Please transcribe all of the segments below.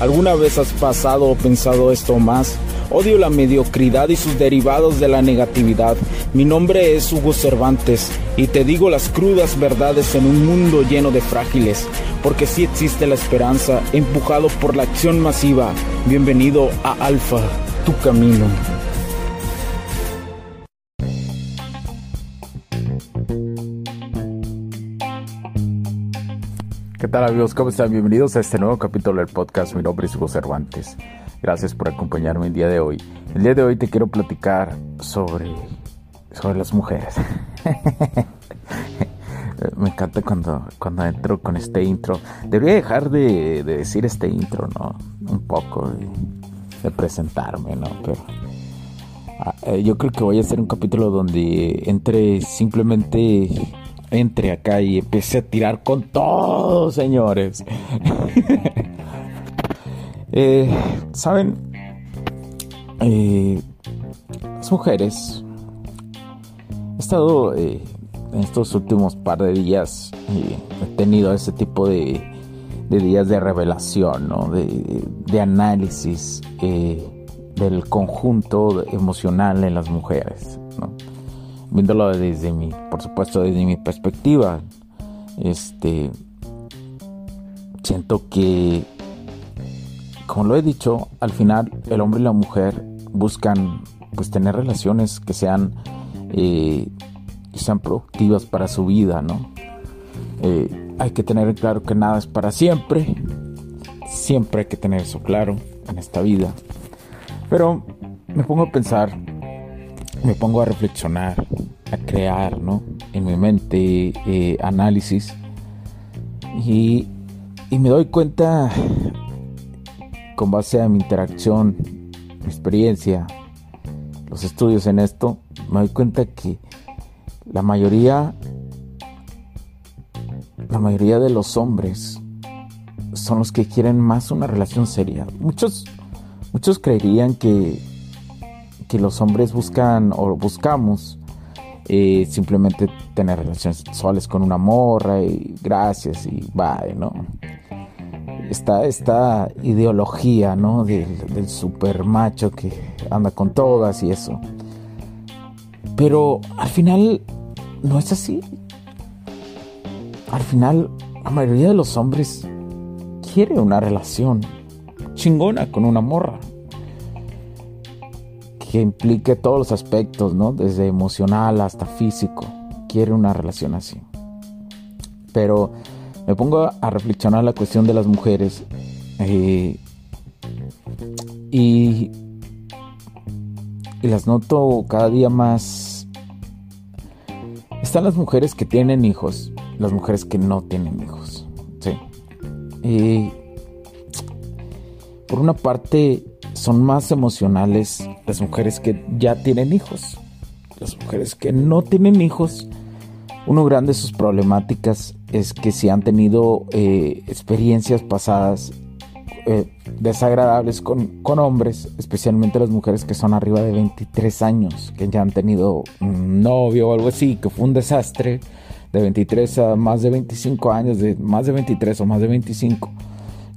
¿Alguna vez has pasado o pensado esto más? Odio la mediocridad y sus derivados de la negatividad. Mi nombre es Hugo Cervantes y te digo las crudas verdades en un mundo lleno de frágiles, porque sí existe la esperanza, empujado por la acción masiva. Bienvenido a Alfa, tu camino. ¿Qué tal amigos? ¿Cómo están? Bienvenidos a este nuevo capítulo del podcast. Mi nombre es Hugo Cervantes. Gracias por acompañarme el día de hoy. El día de hoy te quiero platicar sobre, sobre las mujeres. Me encanta cuando, cuando entro con este intro. Debería dejar de, decir este intro, ¿no? Un poco de, presentarme, ¿no? Pero ah, eh, yo creo que voy a hacer un capítulo donde entre simplemente entre acá y empiece a tirar con todo, señores. Eh, Saben, eh, las mujeres, he estado eh, en estos últimos par de días, he tenido ese tipo de, días de revelación, ¿no? de, análisis del conjunto emocional en las mujeres. Viéndolo desde mi, por supuesto, desde mi perspectiva, este, siento que, como lo he dicho, al final el hombre y la mujer buscan, pues, tener relaciones que sean, eh, sean productivas para su vida, ¿no? Eh, hay que tener claro que nada es para siempre, siempre hay que tener eso claro en esta vida. Pero me pongo a pensar me pongo a reflexionar, a crear, ¿no? En mi mente eh, análisis y, y me doy cuenta con base a mi interacción, mi experiencia, los estudios en esto, me doy cuenta que la mayoría, la mayoría de los hombres son los que quieren más una relación seria. Muchos, muchos creerían que que los hombres buscan o buscamos eh, simplemente tener relaciones sexuales con una morra y gracias y bye, ¿no? Está esta ideología, ¿no? Del, super macho que anda con todas y eso. Pero al final no es así. Al final la mayoría de los hombres quiere una relación chingona con una morra que implique todos los aspectos, ¿no? Desde emocional hasta físico. Quiere una relación así. Pero me pongo a reflexionar la cuestión de las mujeres. Eh, y, y las noto cada día más. Están las mujeres que tienen hijos, las mujeres que no tienen hijos. Sí. Y por una parte, son más emocionales las mujeres que ya tienen hijos. Las mujeres que no tienen hijos, uno grande de sus problemáticas es que si han tenido eh, experiencias pasadas eh, desagradables con, con, hombres, especialmente las mujeres que son arriba de 23 años, que ya han tenido un novio o algo así, que fue un desastre, de 23 a más de 25 años, de más de 23 o más de 25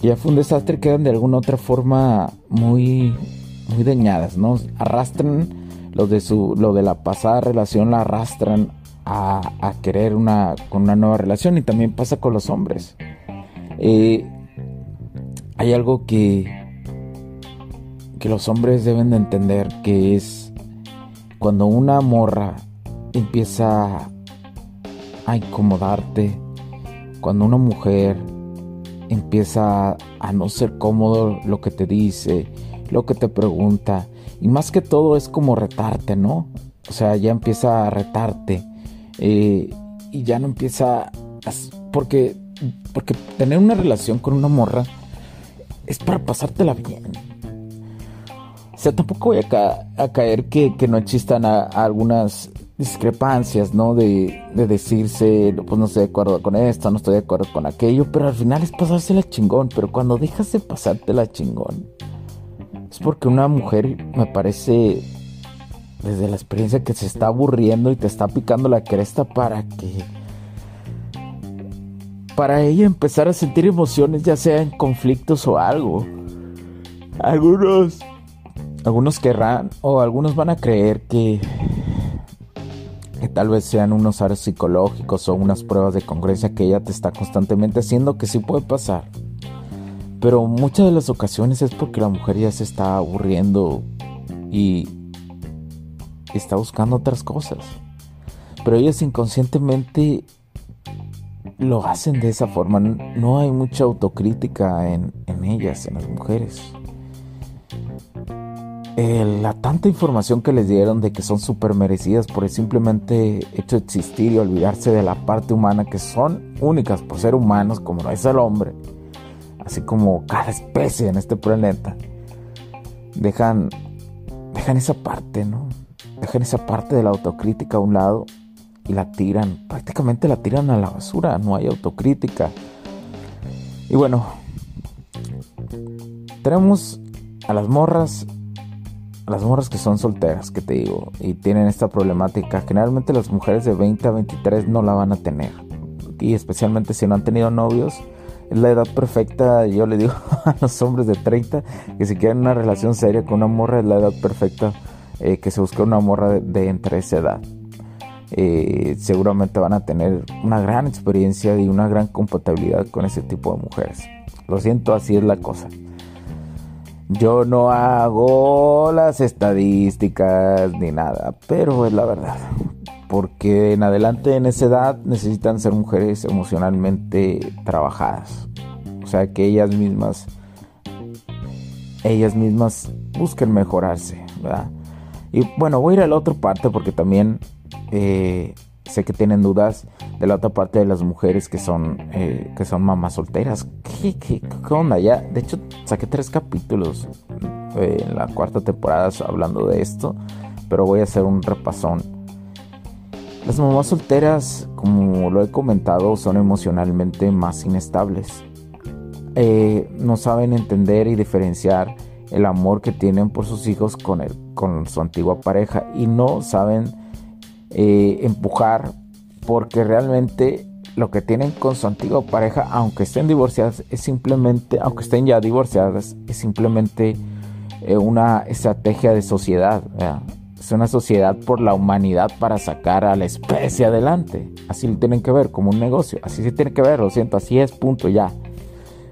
ya fue un desastre, quedan de alguna otra forma muy, muy dañadas, ¿no? Arrastran lo de, su, lo de la pasada relación, la arrastran a, querer una, con una nueva relación y también pasa con los hombres. Eh, hay algo que, que los hombres deben de entender que es cuando una morra empieza a incomodarte, cuando una mujer empieza a no ser cómodo lo que te dice, lo que te pregunta. Y más que todo es como retarte, ¿no? O sea, ya empieza a retarte. Eh, y ya no empieza... A, porque, porque tener una relación con una morra es para pasártela bien. O sea, tampoco voy a, caer que, no existan algunas discrepancias, ¿no? De, de decirse, pues no estoy de acuerdo con esto, no estoy de acuerdo con aquello, pero al final es pasársela chingón. Pero cuando dejas de pasártela chingón, es porque una mujer, me parece, desde la experiencia que se está aburriendo y te está picando la cresta para que para ella empezar a sentir emociones, ya sea en conflictos o algo. Algunos, algunos querrán o algunos van a creer que, que tal vez sean unos aros psicológicos o unas pruebas de congruencia que ella te está constantemente haciendo, que sí puede pasar. Pero muchas de las ocasiones es porque la mujer ya se está aburriendo y está buscando otras cosas. Pero ellas inconscientemente lo hacen de esa forma. No hay mucha autocrítica en, ellas, en las mujeres. La tanta información que les dieron de que son súper merecidas por el simplemente hecho de existir y olvidarse de la parte humana que son únicas por ser humanos como lo es el hombre, así como cada especie en este planeta, dejan, dejan esa parte, ¿no? Dejan esa parte de la autocrítica a un lado y la tiran, prácticamente la tiran a la basura, no hay autocrítica. Y bueno, tenemos a las morras, las morras que son solteras, que te digo, y tienen esta problemática. Generalmente las mujeres de 20 a 23 no la van a tener. Y especialmente si no han tenido novios, es la edad perfecta. Yo le digo a los hombres de 30 que si quieren una relación seria con una morra, es la edad perfecta eh, que se busque una morra de, de entre esa edad. Eh, seguramente van a tener una gran experiencia y una gran compatibilidad con ese tipo de mujeres. Lo siento, así es la cosa. Yo no hago las estadísticas ni nada, pero es la verdad. Porque en adelante en esa edad necesitan ser mujeres emocionalmente trabajadas. O sea, que ellas mismas, ellas mismas busquen mejorarse, Y bueno, voy a ir a la otra parte porque también eh, sé que tienen dudas de la otra parte de las mujeres que son, eh, que son mamás solteras. ¿Qué, qué, onda? Ya, de hecho, saqué tres capítulos eh, en la cuarta temporada hablando de esto, pero voy a hacer un repasón. Las mamás solteras, como lo he comentado, son emocionalmente más inestables. no saben entender y diferenciar el amor que tienen por sus hijos con, el, con su antigua pareja y no saben eh, empujar porque realmente lo que tienen con su antigua pareja, aunque estén divorciadas, es simplemente, aunque estén ya divorciadas, es simplemente eh, una estrategia de sociedad. Es una sociedad por la humanidad para sacar a la especie adelante. Así lo tienen que ver, como un negocio. Así se tiene que ver, lo siento, así es, punto, ya.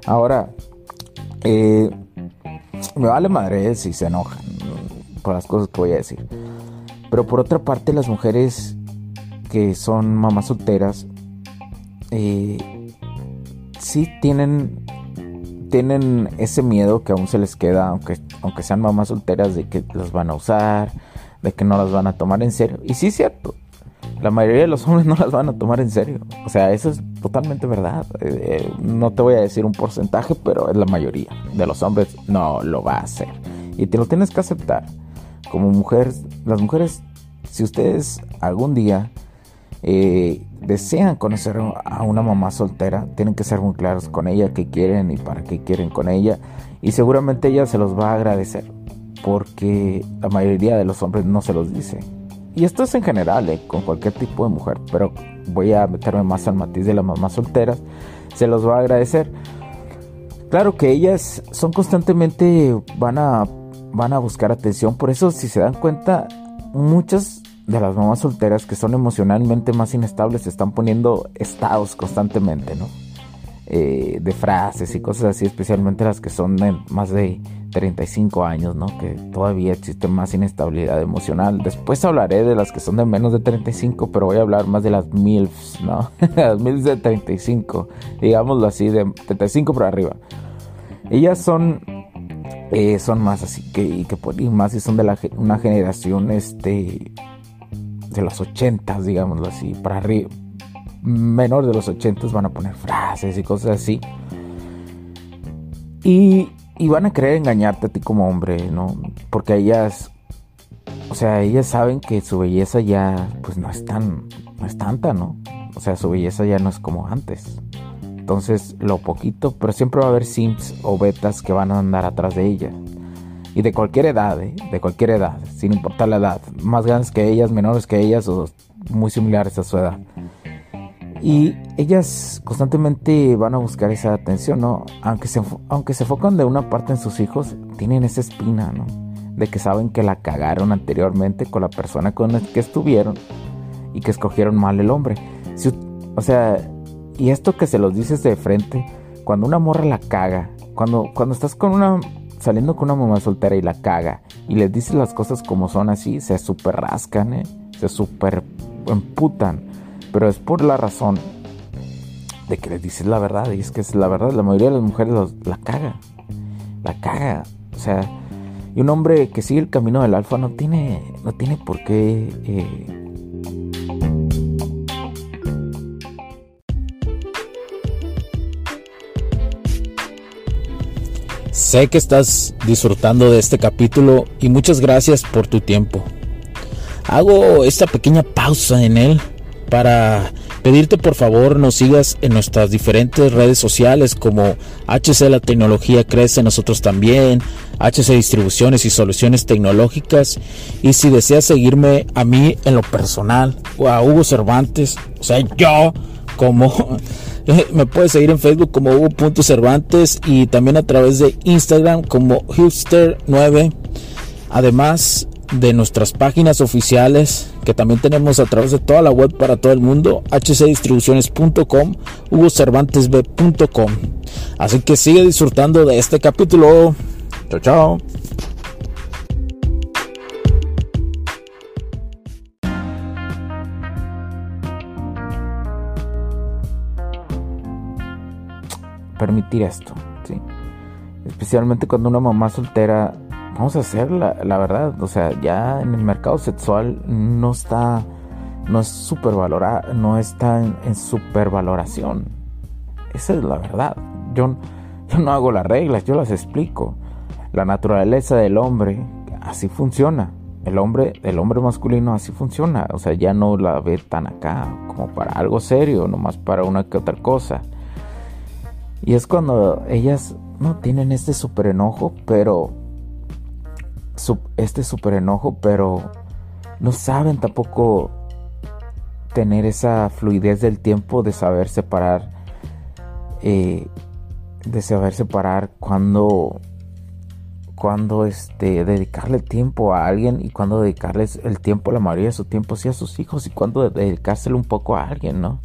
Ahora, eh, me vale madre si se enojan por las cosas que voy a decir. Pero por otra parte, las mujeres que son mamás solteras, eh, sí tienen, tienen ese miedo que aún se les queda, aunque, aunque sean mamás solteras, de que las van a usar, de que no las van a tomar en serio. Y sí es cierto, la mayoría de los hombres no las van a tomar en serio. O sea, eso es totalmente verdad. Eh, no te voy a decir un porcentaje, pero la mayoría de los hombres no lo va a hacer. Y te lo tienes que aceptar como mujeres, las mujeres, si ustedes algún día eh, desean conocer a una mamá soltera, tienen que ser muy claros con ella qué quieren y para qué quieren con ella. Y seguramente ella se los va a agradecer, porque la mayoría de los hombres no se los dice. Y esto es en general, eh, con cualquier tipo de mujer, pero voy a meterme más al matiz de las mamás solteras, se los va a agradecer. Claro que ellas son constantemente, van a van a buscar atención. Por eso, si se dan cuenta, muchas de las mamás solteras que son emocionalmente más inestables están poniendo estados constantemente, ¿no? Eh, de frases y cosas así, especialmente las que son de más de 35 años, ¿no? Que todavía existe más inestabilidad emocional. Después hablaré de las que son de menos de 35, pero voy a hablar más de las MILFs, ¿no? las MILFs de 35, digámoslo así, de 35 para arriba. Ellas son eh, son más así que, y que más si son de la, una generación este de los ochentas, digámoslo así, para arriba, menor de los ochentas van a poner frases y cosas así. Y, y van a querer engañarte a ti como hombre, ¿no? Porque ellas o sea, ellas saben que su belleza ya, pues no es tan, no es tanta, ¿no? O sea, su belleza ya no es como antes. Entonces, lo poquito, pero siempre va a haber sims o betas que van a andar atrás de ellas. Y de cualquier edad, ¿eh? De cualquier edad, sin importar la edad. Más grandes que ellas, menores que ellas o muy similares a su edad. Y ellas constantemente van a buscar esa atención, ¿no? Aunque se, aunque se enfocan de una parte en sus hijos, tienen esa espina, ¿no? De que saben que la cagaron anteriormente con la persona con la que estuvieron y que escogieron mal el hombre. o sea, y esto que se los dices de frente, cuando una morra la caga, cuando, cuando estás con una saliendo con una mamá soltera y la caga y les dices las cosas como son así, se super rascan, ¿eh? se super emputan pero es por la razón de que les dices la verdad. Y es que es la verdad, la mayoría de las mujeres la caga. La caga. O sea, y un hombre que sigue el camino del alfa no tiene, no tiene por qué... Eh, Sé que estás disfrutando de este capítulo y muchas gracias por tu tiempo. Hago esta pequeña pausa en él para pedirte por favor nos sigas en nuestras diferentes redes sociales como HC La Tecnología Crece, nosotros también, HC Distribuciones y Soluciones Tecnológicas. Y si deseas seguirme a mí en lo personal o a Hugo Cervantes, o sea, yo como... Me puedes seguir en Facebook como Hugo.cervantes y también a través de Instagram como Hipster9. Además, de nuestras páginas oficiales que también tenemos a través de toda la web para todo el mundo, hcdistribuciones.com, hugocervantesb.com. Así que sigue disfrutando de este capítulo. Chao, chao. Permitir esto, ¿sí? Especialmente cuando una mamá soltera vamos a hacer la, verdad, o sea, ya en el mercado sexual no está, no es supervalorado, no está en, supervaloración. Esa es la verdad. Yo, yo no hago las reglas, yo las explico. La naturaleza del hombre así funciona. El hombre, el hombre masculino así funciona. O sea, ya no la ve tan acá como para algo serio, nomás para una que otra cosa. Y es cuando ellas no tienen este super enojo, pero este super enojo, pero no saben tampoco tener esa fluidez del tiempo de saber separar, eh, de saber separar cuando, cuando este, dedicarle tiempo a alguien y cuando dedicarles el tiempo, la mayoría de su tiempo, sí a sus hijos y cuando dedicárselo un poco a alguien, ¿no?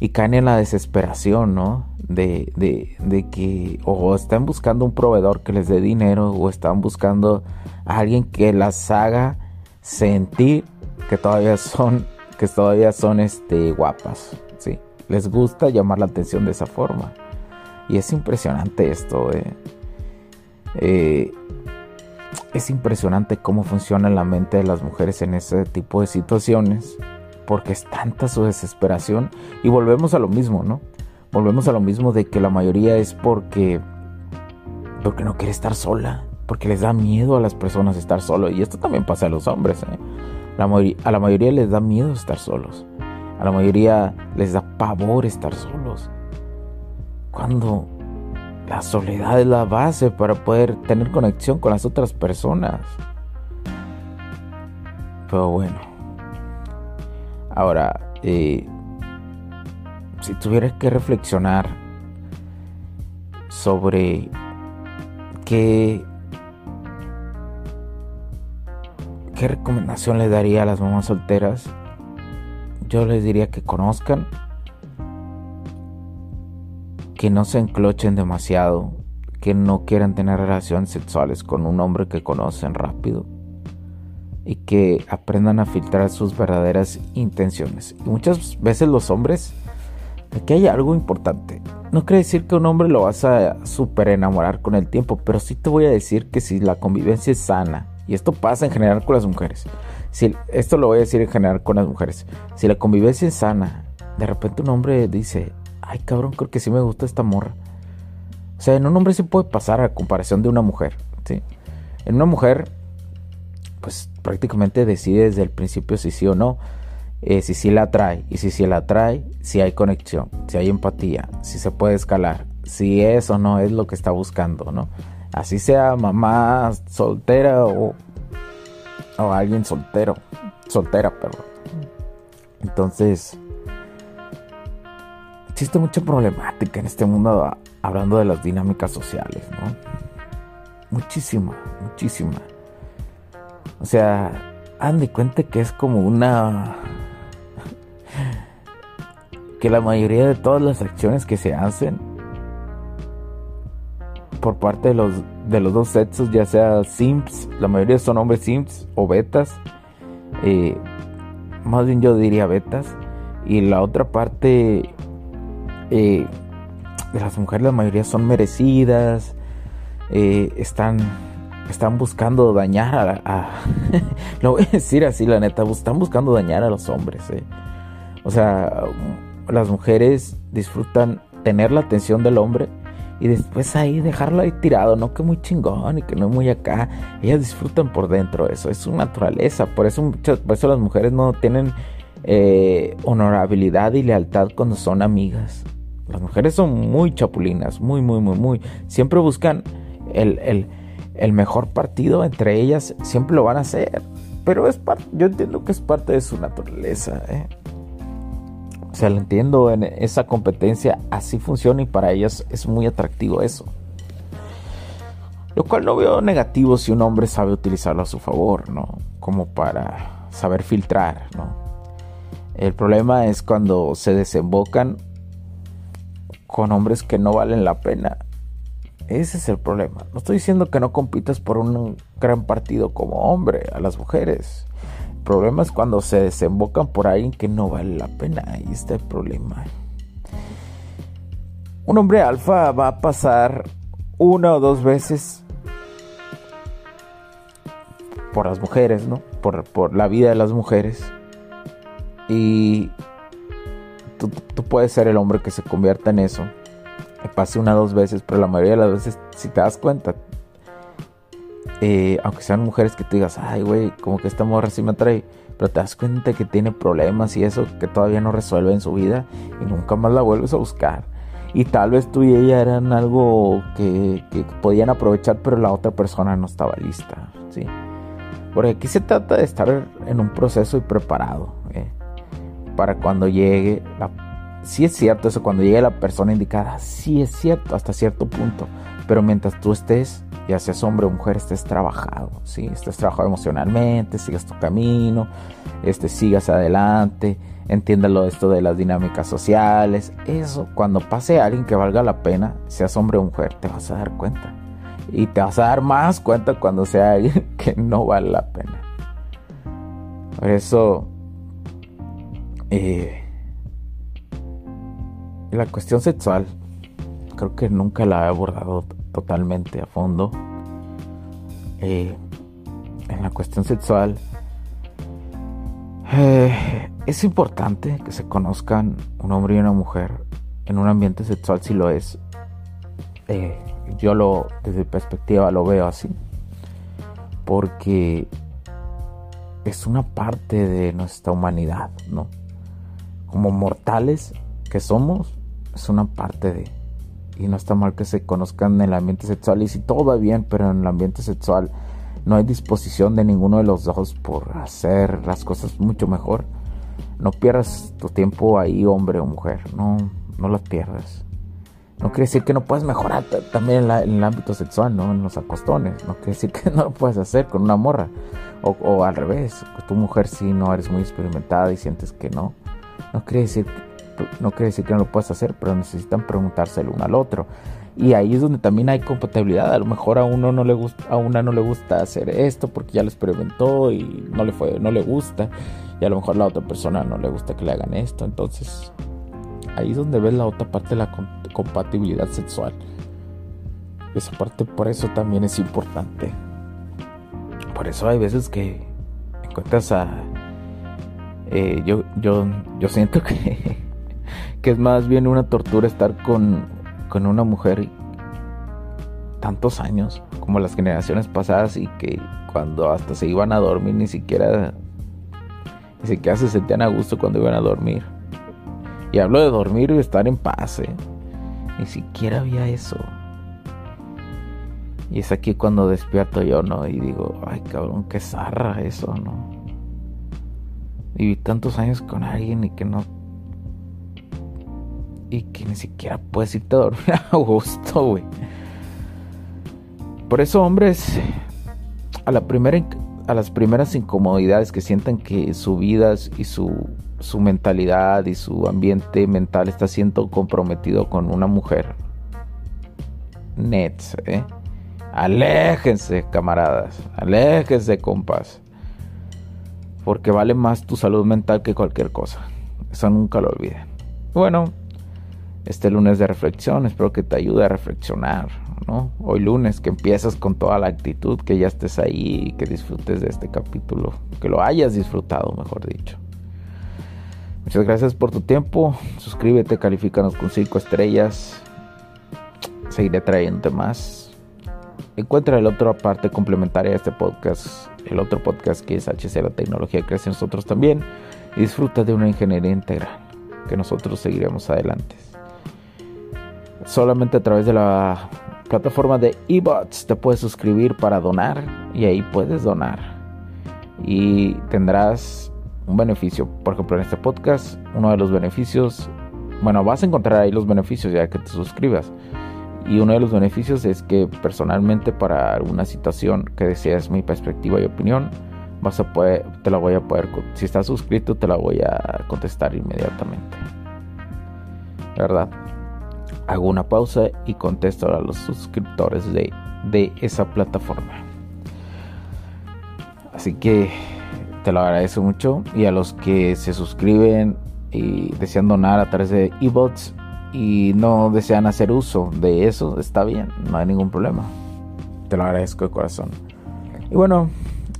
y caen en la desesperación, ¿no? De, de, de, que o están buscando un proveedor que les dé dinero o están buscando a alguien que las haga sentir que todavía son que todavía son este guapas, sí. Les gusta llamar la atención de esa forma. Y es impresionante esto, eh. Eh, es impresionante cómo funciona la mente de las mujeres en ese tipo de situaciones porque es tanta su desesperación. Y volvemos a lo mismo, ¿no? Volvemos a lo mismo de que la mayoría es porque, porque no quiere estar sola, porque les da miedo a las personas estar solos. Y esto también pasa a los hombres, ¿eh? A la mayoría les da miedo estar solos. A la mayoría les da pavor estar solos. Cuando la soledad es la base para poder tener conexión con las otras personas. Pero bueno, Ahora, eh, si tuvieras que reflexionar sobre qué, qué recomendación le daría a las mamás solteras, yo les diría que conozcan, que no se enclochen demasiado, que no quieran tener relaciones sexuales con un hombre que conocen rápido y que aprendan a filtrar sus verdaderas intenciones. Y muchas veces los hombres, aquí hay algo importante. No quiere decir que un hombre lo vas a super enamorar con el tiempo, pero sí te voy a decir que si la convivencia es sana, y esto pasa en general con las mujeres, si, esto lo voy a decir en general con las mujeres, si la convivencia es sana, de repente un hombre dice, ay cabrón, creo que sí me gusta esta morra. O sea, en un hombre sí puede pasar a comparación de una mujer, ¿sí? En una mujer pues prácticamente decide desde el principio si sí o no. Eh, si sí la atrae y si sí la atrae, si hay conexión, si hay empatía, si se puede escalar, si es o no es lo que está buscando, ¿no? Así sea mamá soltera o, o alguien soltero, soltera, perdón. Entonces, existe mucha problemática en este mundo hablando de las dinámicas sociales, ¿no? Muchísima, muchísima. O sea, han de cuenta que es como una... que la mayoría de todas las acciones que se hacen por parte de los, de los dos sexos, ya sea simps, la mayoría son hombres simps o betas, eh, más bien yo diría betas, y la otra parte eh, de las mujeres, la mayoría son merecidas, eh, están, están buscando dañar a, lo voy a decir así, la neta, están buscando dañar a los hombres. O sea, las mujeres disfrutan tener la atención del hombre y después ahí dejarlo ahí tirado, no que muy chingón y que no muy acá. Ellas disfrutan por dentro eso, es su naturaleza. Por eso, por eso las mujeres no tienen honorabilidad y lealtad cuando son amigas. Las mujeres son muy chapulinas, muy, muy, muy, muy. Siempre buscan el, mejor partido entre ellas, siempre lo van a hacer. Pero es yo entiendo que es parte de su naturaleza. ¿eh? Sea, lo entiendo en esa competencia, así funciona y para ellas es muy atractivo eso. Lo cual no veo negativo si un hombre sabe utilizarlo a su favor, ¿no? Como para saber filtrar, ¿no? El problema es cuando se desembocan con hombres que no valen la pena. Ese es el problema. No estoy diciendo que no compitas por un gran partido como hombre a las mujeres. Problema es cuando se desembocan por alguien que no vale la pena. Ahí está el problema. Un hombre alfa va a pasar una o dos veces por las mujeres, ¿no? Por, por la vida de las mujeres. Y tú, puedes ser el hombre que se convierta en eso. Que pase una o dos veces, pero la mayoría de las veces, si te das cuenta, eh, aunque sean mujeres que tú digas, ay, güey, como que esta morra sí me atrae, pero te das cuenta que tiene problemas y eso que todavía no resuelve en su vida y nunca más la vuelves a buscar. Y tal vez tú y ella eran algo que, podían aprovechar, pero la otra persona no estaba lista, ¿sí? Porque aquí se trata de estar en un proceso y preparado. ¿eh? para cuando llegue la... Sí es cierto eso, cuando llegue la persona indicada, sí es cierto hasta cierto punto, pero mientras tú estés, ya seas hombre o mujer, estés trabajado, ¿sí? estés trabajado emocionalmente, sigas tu camino, este, sigas adelante, entiéndalo esto de las dinámicas sociales, eso, cuando pase alguien que valga la pena, seas hombre o mujer, te vas a dar cuenta. Y te vas a dar más cuenta cuando sea alguien que no vale la pena. Por eso eh, la cuestión sexual creo que nunca la he abordado totalmente a fondo. Eh, en la cuestión sexual eh, es importante que se conozcan un hombre y una mujer en un ambiente sexual si lo es. yo lo desde mi perspectiva lo veo así. Porque es una parte de nuestra humanidad, ¿no? como mortales que somos, es una parte de... Y no está mal que se conozcan en el ambiente sexual. Y si todo va bien, pero en el ambiente sexual no hay disposición de ninguno de los dos por hacer las cosas mucho mejor. No pierdas tu tiempo ahí, hombre o mujer. No, no las pierdas. No quiere decir que no puedas mejorar también en, el ámbito sexual, ¿no? En los acostones. No quiere decir que no lo puedes hacer con una morra. O, o al revés. Tu mujer si no eres muy experimentada y sientes que no. No quiere decir, no quiere decir que no lo puedas hacer, pero necesitan preguntárselo uno al otro. Y ahí es donde también hay compatibilidad. A lo mejor a uno no le gusta, a una no le gusta hacer esto porque ya lo experimentó y no le fue, no le gusta. Y a lo mejor a la otra persona no le gusta que le hagan esto. Entonces, ahí es donde ves la otra parte de la compatibilidad sexual. Esa parte por eso también es importante. Por eso hay veces que encuentras a eh, yo, yo, yo siento que, que es más bien una tortura estar con, con una mujer tantos años, como las generaciones pasadas y que cuando hasta se iban a dormir ni siquiera ni siquiera se sentían a gusto cuando iban a dormir. Y hablo de dormir y estar en paz, ¿eh? Ni siquiera había eso. Y es aquí cuando despierto yo, ¿no? Y digo, ay cabrón, qué zarra eso, ¿no? Viví tantos años con alguien y que no. Y que ni siquiera puedes irte a dormir a gusto, güey. Por eso, hombres, a, la primera, a las primeras incomodidades que sientan que su vida y su, su mentalidad y su ambiente mental está siendo comprometido con una mujer, nets, ¿eh? Aléjense, camaradas. Aléjense, compas. Porque vale más tu salud mental que cualquier cosa. Eso nunca lo olviden. Bueno, este lunes de reflexión, espero que te ayude a reflexionar, ¿no? Hoy lunes que empiezas con toda la actitud, que ya estés ahí que disfrutes de este capítulo, que lo hayas disfrutado, mejor dicho. Muchas gracias por tu tiempo. Suscríbete, califícanos con 5 estrellas. Seguiré trayéndote más. Encuentra la otra parte complementaria de este podcast, el otro podcast que es HC La Tecnología Crece Nosotros también, y disfruta de una ingeniería integral, que nosotros seguiremos adelante. Solamente a través de la plataforma de eBots te puedes suscribir para donar y ahí puedes donar. Y tendrás un beneficio, por ejemplo en este podcast, uno de los beneficios, bueno, vas a encontrar ahí los beneficios ya que te suscribas y uno de los beneficios es que personalmente para alguna situación que deseas mi perspectiva y opinión, vas a poder, te la voy a poder, si estás suscrito, te la voy a contestar inmediatamente. ¿Verdad? Hago una pausa y contesto a los suscriptores de, de esa plataforma. Así que te lo agradezco mucho. Y a los que se suscriben y desean donar a través de eBots, y no desean hacer uso de eso, está bien, no hay ningún problema. Te lo agradezco de corazón. Y bueno,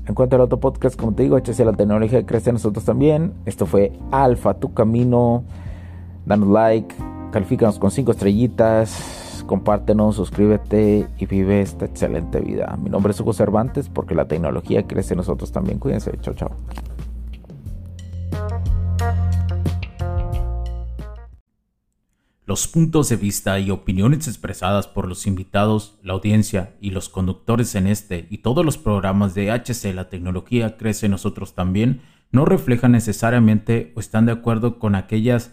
encuentra el otro podcast, como te digo, HC la tecnología crece nosotros también. Esto fue Alfa, tu camino. Danos like, califícanos con 5 estrellitas, compártenos, suscríbete y vive esta excelente vida. Mi nombre es Hugo Cervantes porque la tecnología crece nosotros también. Cuídense, chao, chao. Los puntos de vista y opiniones expresadas por los invitados, la audiencia y los conductores en este y todos los programas de HC La Tecnología Crece Nosotros también no reflejan necesariamente o están de acuerdo con aquellas